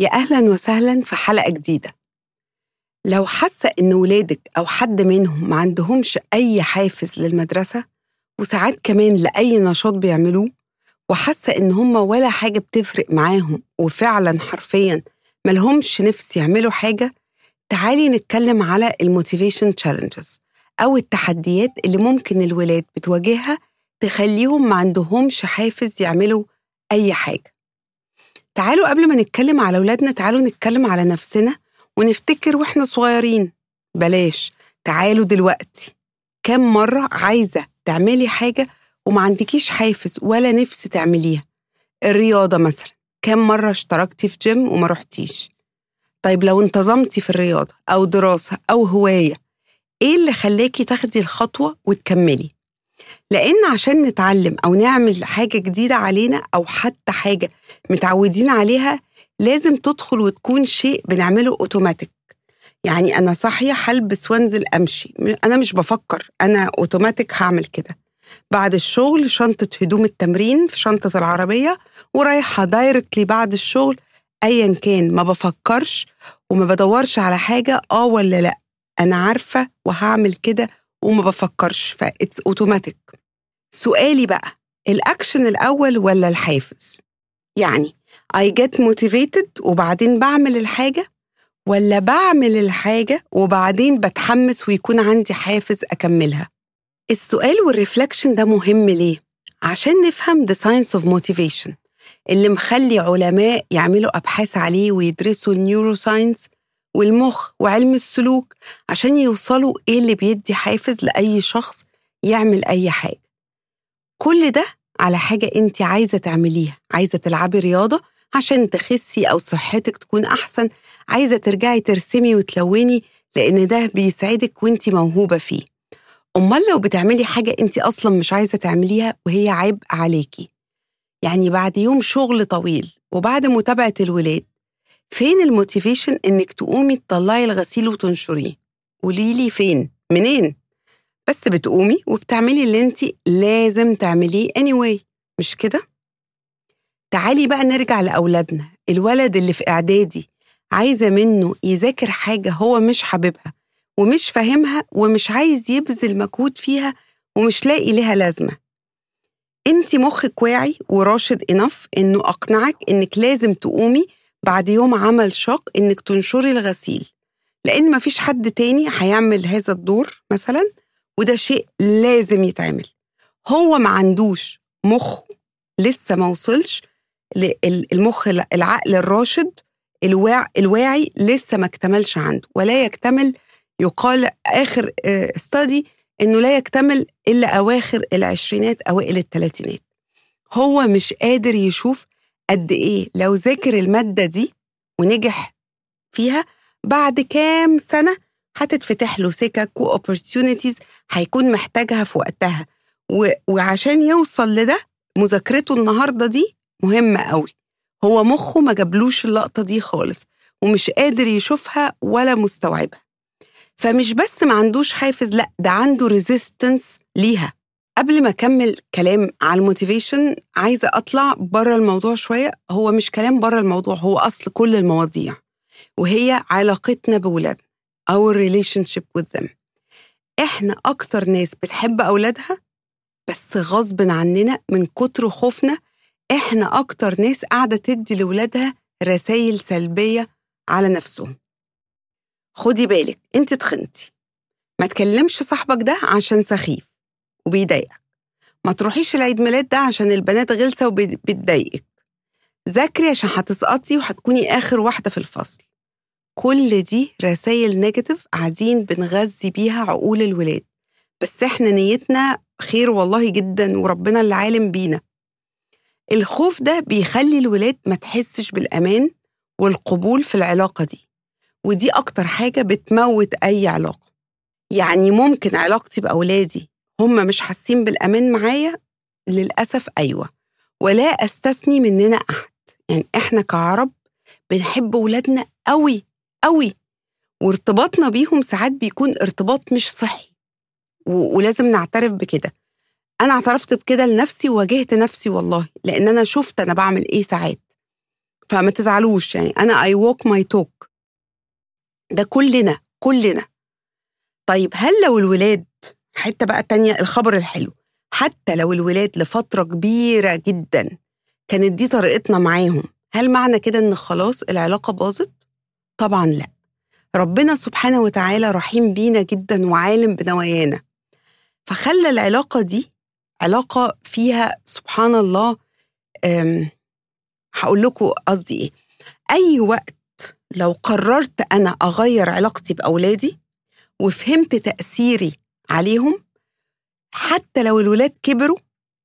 يا أهلا وسهلا في حلقة جديدة. لو حاسة إن ولادك أو حد منهم ما عندهمش أي حافز للمدرسة وساعات كمان لأي نشاط بيعملوه وحاسة إن هم ولا حاجة بتفرق معاهم وفعلا حرفيا ملهمش نفس يعملوا حاجة تعالي نتكلم على ال motivation challenges أو التحديات اللي ممكن الولاد بتواجهها تخليهم ما عندهمش حافز يعملوا أي حاجة. تعالوا قبل ما نتكلم على أولادنا تعالوا نتكلم على نفسنا ونفتكر وإحنا صغيرين. بلاش. تعالوا دلوقتي. كم مرة عايزة تعملي حاجة وما عندكيش حافز ولا نفس تعمليها؟ الرياضة مثلا. كم مرة اشتركتي في جيم وما رحتيش؟ طيب لو انتظمتي في الرياضة أو دراسة أو هواية إيه اللي خلاكي تاخدي الخطوة وتكملي؟ لأن عشان نتعلم أو نعمل حاجة جديدة علينا أو حتى حاجة متعودين عليها لازم تدخل وتكون شيء بنعمله أوتوماتيك يعني أنا صاحية هلبس وأنزل أمشي. أنا مش بفكر أنا أوتوماتيك هعمل كده. بعد الشغل شنطة هدوم التمرين في شنطة العربية ورايحة دايركتلي بعد الشغل أيا كان ما بفكرش وما بدورش على حاجة آه ولا لأ. أنا عارفة وهعمل كده وما بفكرش ف it's automatic سؤالي بقى الأكشن الأول ولا الحافز؟ يعني I get motivated وبعدين بعمل الحاجة ولا بعمل الحاجة وبعدين بتحمس ويكون عندي حافز أكملها؟ السؤال وال reflection ده مهم ليه؟ عشان نفهم the science of motivation اللي مخلي علماء يعملوا أبحاث عليه ويدرسوا ال neuroscience والمخ وعلم السلوك عشان يوصلوا إيه اللي بيدي حافز لأي شخص يعمل أي حاجة. كل ده على حاجة أنت عايزة تعمليها. عايزة تلعبي رياضة عشان تخسي أو صحتك تكون أحسن. عايزة ترجعي ترسمي وتلوني لأن ده بيسعدك وأنت موهوبة فيه. أمال لو بتعملي حاجة أنت أصلا مش عايزة تعمليها وهي عبء عليكي. يعني بعد يوم شغل طويل وبعد متابعة الولاد فين الموتيفيشن إنك تقومي تطلعي الغسيل وتنشريه؟ قوليلي فين؟ منين؟ بس بتقومي وبتعملي اللي انت لازم تعمليه anyway مش كده؟ تعالي بقى نرجع لأولادنا الولد اللي في إعدادي عايزة منه يذاكر حاجة هو مش حاببها ومش فاهمها ومش عايز يبذل مجهود فيها ومش لاقي لها لازمة. انت مخك واعي وراشد انف إنه أقنعك إنك لازم تقومي بعد يوم عمل شاق إنك تنشري الغسيل. لأن مفيش حد تاني هيعمل هذا الدور مثلا وده شيء لازم يتعمل. هو ما عندوش مخه لسه ما وصلش المخ العقل الراشد الواع الواعي لسه ما اكتملش عنده. ولا يكتمل يقال آخر استادي إنه لا يكتمل إلا أواخر العشرينات أوائل الثلاثينات هو مش قادر يشوف قد إيه؟ لو ذاكر المادة دي ونجح فيها بعد كام سنة هتتفتح له سكك و opportunities هيكون محتاجها في وقتها. و... وعشان يوصل لده مذاكرته النهارده دي مهمة قوي. هو مخه ما جابلوش اللقطة دي خالص ومش قادر يشوفها ولا مستوعبها. فمش بس ما عندوش حافز لأ ده عنده resistance ليها. قبل ما أكمل كلام على الموتيفيشن عايزة أطلع بره الموضوع شوية. هو مش كلام بره الموضوع هو أصل كل المواضيع. وهي علاقتنا بولادنا our relationship with them. إحنا أكتر ناس بتحب أولادها بس غصب عننا من كتر خوفنا إحنا أكتر ناس قاعدة تدي لاولادها رسائل سلبية على نفسهم. خدي بالك أنت تخنتي. ما تكلمش صاحبك ده عشان سخيف. وبيضايقك. ما تروحيش العيد ميلاد ده عشان البنات غلسة وبتضايقك ذاكري عشان هتسقطي وهتكوني آخر واحدة في الفصل. كل دي رسائل نيجاتيف قاعدين بنغذي بيها عقول الولاد. بس إحنا نيتنا خير والله جدا وربنا اللي عالم بينا. الخوف ده بيخلي الولاد ما تحسش بالأمان والقبول في العلاقة دي. ودي أكتر حاجة بتموت أي علاقة. يعني ممكن علاقتي بأولادي هم مش حاسين بالأمان معايا؟ للأسف أيوة. ولا أستثني مننا أحد. يعني إحنا كعرب بنحب ولادنا قوي قوي وارتباطنا بيهم ساعات بيكون ارتباط مش صحي. ولازم نعترف بكده. أنا اعترفت بكده لنفسي وواجهت نفسي والله. لأن أنا شفت أنا بعمل إيه ساعات. فما تزعلوش. يعني أنا I walk my talk. ده كلنا كلنا. طيب هل لو الولاد حتة بقى تانية الخبر الحلو. حتى لو الولاد لفترة كبيرة جدا كانت دي طريقتنا معاهم هل معنى كده إن خلاص العلاقة باظت؟ طبعا لأ. ربنا سبحانه وتعالى رحيم بينا جدا وعالم بنوايانا. فخلى العلاقة دي علاقة فيها سبحان الله هقول لكم قصدي إيه. أي وقت لو قررت أنا أغير علاقتي بأولادي وفهمت تأثيري عليهم حتى لو الولاد كبروا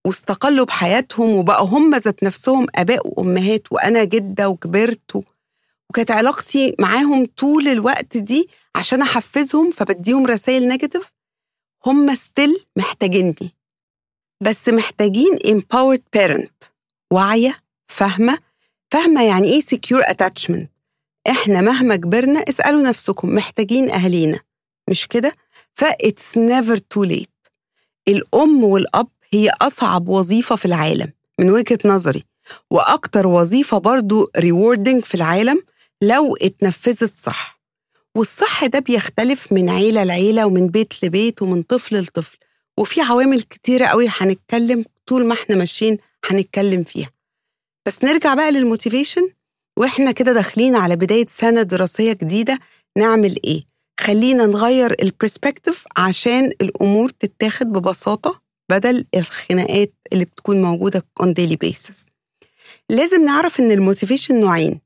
واستقلوا بحياتهم وبقوا هم ذات نفسهم آباء وأمهات وأنا جدة وكبرت وكانت علاقتي معاهم طول الوقت دي عشان أحفزهم فبديهم رسائل negative هم still محتاجيني. بس محتاجين empowered parent واعية فاهمة. فاهمة يعني إيه secure attachment إحنا مهما كبرنا اسألوا نفسكم محتاجين أهالينا. مش كده؟ فإتس never too late. الأم والأب هي أصعب وظيفة في العالم من وجهة نظري وأكتر وظيفة برضو rewarding في العالم لو اتنفذت صح. والصح ده بيختلف من عيلة لعيلة ومن بيت لبيت ومن طفل لطفل وفي عوامل كتيرة قوي هنتكلم طول ما إحنا ماشيين هنتكلم فيها. بس نرجع بقى لل motivation وإحنا كده داخلين على بداية سنة دراسية جديدة نعمل إيه؟ خلينا نغير ال perspective عشان الأمور تتاخد ببساطة بدل الخناقات اللي بتكون موجودة on daily basis. لازم نعرف إن ال motivation نوعين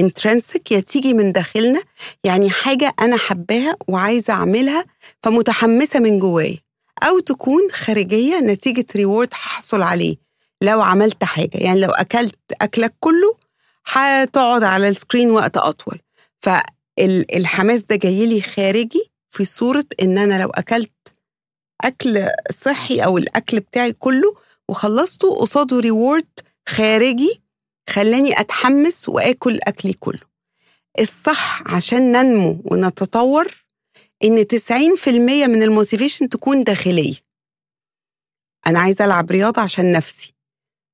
intrinsic يا تيجي من داخلنا يعني حاجة أنا حباها وعايزة أعملها فمتحمسة من جوايا أو تكون خارجية نتيجة reward هحصل عليه لو عملت حاجة. يعني لو أكلت أكلك كله هتقعد على ال screen وقت أطول. فالحماس ده جاي لي خارجي في صورة إن أنا لو أكلت أكل صحي أو الأكل بتاعي كله وخلصته قصاده reward خارجي خلاني أتحمس وآكل أكلي كله. الصح عشان ننمو ونتطور إن 90% من الموتيفيشن تكون داخلية. أنا عايزة ألعب رياضة عشان نفسي.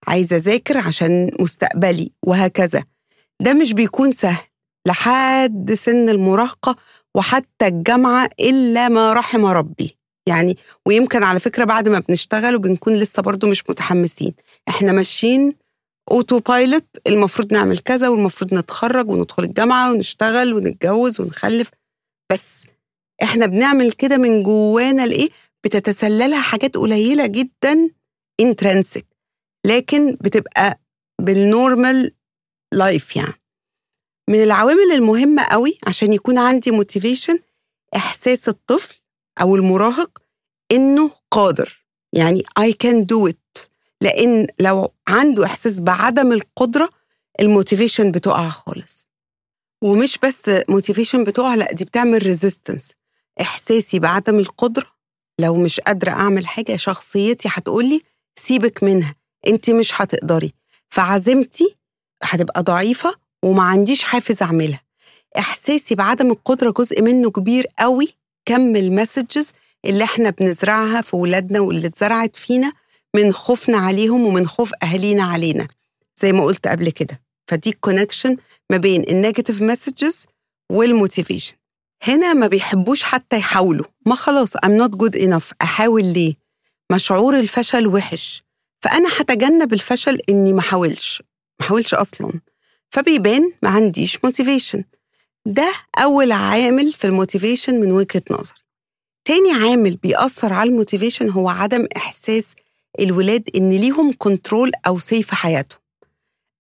عايزة أذاكر عشان مستقبلي وهكذا. ده مش بيكون سهل. لحد سن المراهقة وحتى الجامعة إلا ما رحم ربي. يعني ويمكن على فكرة بعد ما بنشتغل وبنكون لسه برضو مش متحمسين. إحنا ماشيين autopilot المفروض نعمل كذا والمفروض نتخرج وندخل الجامعة ونشتغل ونتجوز ونخلف. بس إحنا بنعمل كده من جوانا لإيه؟ بتتسللها حاجات قليلة جدا intrinsic لكن بتبقى بال normal life يعني. من العوامل المهمة قوي عشان يكون عندي motivation إحساس الطفل أو المراهق إنه قادر. يعني I can do it. لأن لو عنده إحساس بعدم القدرة ال motivation بتقع خالص. ومش بس motivation بتقع لأ دي بتعمل resistance إحساسي بعدم القدرة لو مش قادرة أعمل حاجة شخصيتي هتقولي سيبك منها انت مش هتقدري. فعزيمتي هتبقى ضعيفة وما عنديش حافز أعملها. إحساسي بعدم القدرة جزء منه كبير قوي. كم ال messages اللي إحنا بنزرعها في ولادنا واللي اتزرعت فينا من خوفنا عليهم ومن خوف أهالينا علينا. زي ما قلت قبل كده. فدي ال connection ما بين ال negative messages وال motivation هنا ما بيحبوش حتى يحاولوا. ما خلاص I'm not good enough. أحاول ليه؟ ما شعور الفشل وحش. فأنا هتجنب الفشل إني ما احاولش ما احاولش أصلا. فبيبان ما عنديش motivation ده أول عامل في ال motivation من وجهة نظري. تاني عامل بيأثر على ال motivation هو عدم إحساس الولاد إن ليهم control أو say في حياتهم.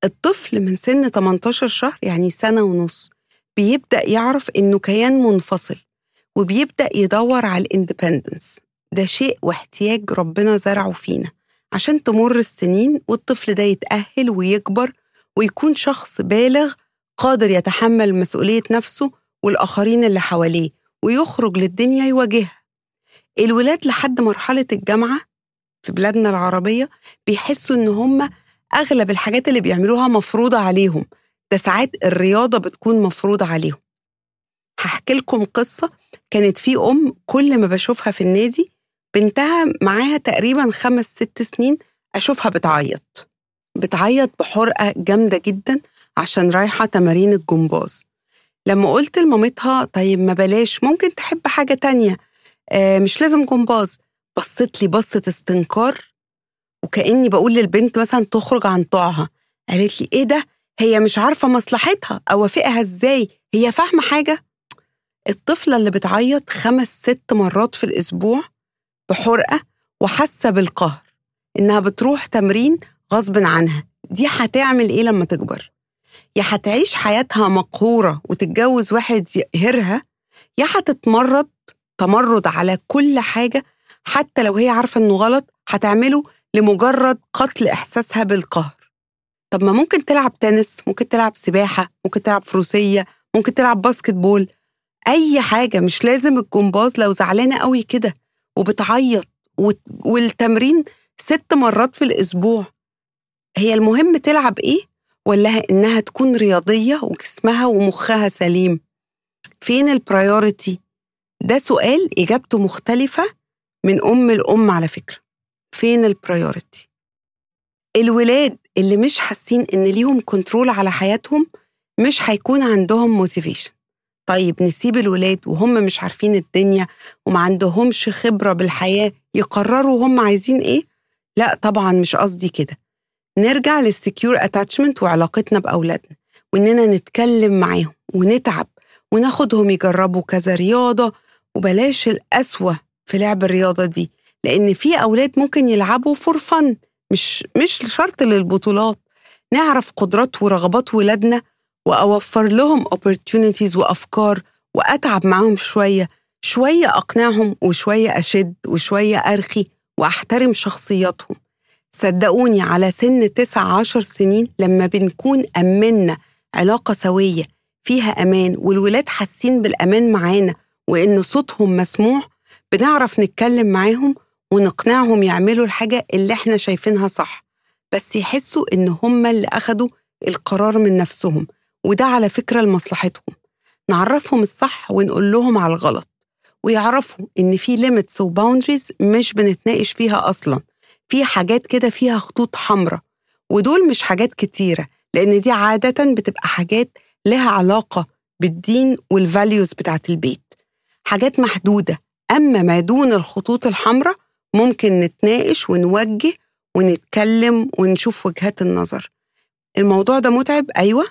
الطفل من سن 18 شهر يعني سنة ونص بيبدأ يعرف إنه كيان منفصل وبيبدأ يدور على ال independence ده شيء واحتياج ربنا زرعه فينا عشان تمر السنين والطفل ده يتأهل ويكبر ويكون شخص بالغ قادر يتحمل مسؤولية نفسه والآخرين اللي حواليه ويخرج للدنيا يواجهها. الولاد لحد مرحلة الجامعة في بلادنا العربية بيحسوا إن هم أغلب الحاجات اللي بيعملوها مفروضة عليهم. ده ساعات الرياضة بتكون مفروضة عليهم. هحكي لكم قصة كانت في أم كل ما بشوفها في النادي بنتها معاها تقريبا خمس ست سنين أشوفها بتعيط. بتعيط بحرقة جامدة جدا عشان رايحة تمارين الجمباز. لما قلت لمامتها طيب ما بلاش ممكن تحب حاجة تانية. آه مش لازم جمباز. بصت لي بصة استنكار وكأني بقول للبنت مثلا تخرج عن طوعها. قالت لي إيه ده؟ هي مش عارفة مصلحتها. أوافقها إزاي؟ هي فاهمة حاجة؟ الطفلة اللي بتعيط خمس ست مرات في الأسبوع بحرقة وحاسة بالقهر إنها بتروح تمرين غصب عنها. دي هتعمل إيه لما تكبر؟ يا هتعيش حياتها مقهورة وتتجوز واحد يقهرها يا هتتمرد تمرد على كل حاجة حتى لو هي عارفة إنه غلط هتعمله لمجرد قتل إحساسها بالقهر. طب ما ممكن تلعب تنس ممكن تلعب سباحة ممكن تلعب فروسية ممكن تلعب باسكت بول أي حاجة مش لازم الجمباز لو زعلانة قوي كده وبتعيط والتمرين ست مرات في الأسبوع. هي المهم تلعب إيه؟ ولا إنها تكون رياضية وجسمها ومخها سليم. فين ال priority ده سؤال إجابته مختلفة من أم لأم على فكرة. فين ال priority الولاد اللي مش حاسين إن ليهم control على حياتهم مش هيكون عندهم motivation طيب نسيب الولاد وهم مش عارفين الدنيا وما عندهمش خبرة بالحياة يقرروا هم عايزين إيه؟ لا طبعا مش قصدي كده. نرجع لل secure attachment وعلاقتنا بأولادنا وإننا نتكلم معاهم ونتعب وناخدهم يجربوا كذا رياضة. وبلاش القسوة في لعب الرياضة دي لأن في أولاد ممكن يلعبوا for fun مش مش شرط للبطولات. نعرف قدرات ورغبات ولادنا وأوفر لهم opportunities وأفكار وأتعب معاهم شوية شوية أقنعهم وشوية أشد وشوية أرخي وأحترم شخصياتهم. صدقوني على سن تسع عشر سنين لما بنكون أمنا علاقة سوية فيها أمان والولاد حاسين بالأمان معانا وإن صوتهم مسموع بنعرف نتكلم معاهم ونقنعهم يعملوا الحاجة اللي إحنا شايفينها صح. بس يحسوا إن هم اللي أخدوا القرار من نفسهم وده على فكرة لمصلحتهم. نعرفهم الصح ونقول لهم على الغلط ويعرفوا إن في limits و boundaries مش بنتناقش فيها أصلا. في حاجات كده فيها خطوط حمراء ودول مش حاجات كتيرة لأن دي عادة بتبقى حاجات لها علاقة بالدين وال values بتاعت البيت. حاجات محدودة أما ما دون الخطوط الحمراء ممكن نتناقش ونوجه ونتكلم ونشوف وجهات النظر. الموضوع ده متعب أيوة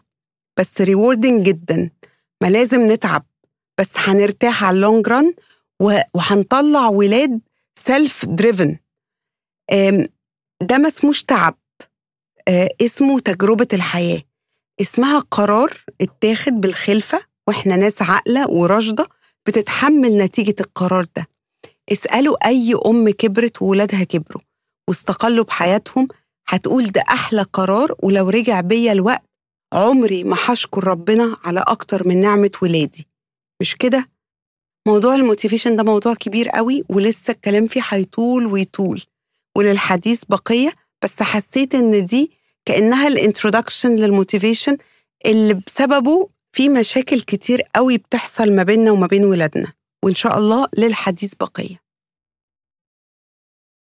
بس rewarding جدا. ما لازم نتعب بس هنرتاح على ال long run وهنطلع ولاد self-driven ده ما اسموش تعب. آه، اسمه تجربة الحياة. اسمها قرار اتاخد بالخلفة وإحنا ناس عاقلة وراشدة بتتحمل نتيجة القرار ده. اسألوا أي أم كبرت وولادها كبروا واستقلوا بحياتهم هتقول ده أحلى قرار ولو رجع بيا الوقت عمري ما هشكر ربنا على أكتر من نعمة ولادي. مش كده؟ موضوع الموتيفيشن ده موضوع كبير قوي ولسه الكلام فيه هيطول ويطول. وللحديث بقية بس حسيت إن دي كأنها ال introduction لل motivation اللي بسببه في مشاكل كتير قوي بتحصل ما بيننا وما بين ولادنا. وإن شاء الله للحديث بقية.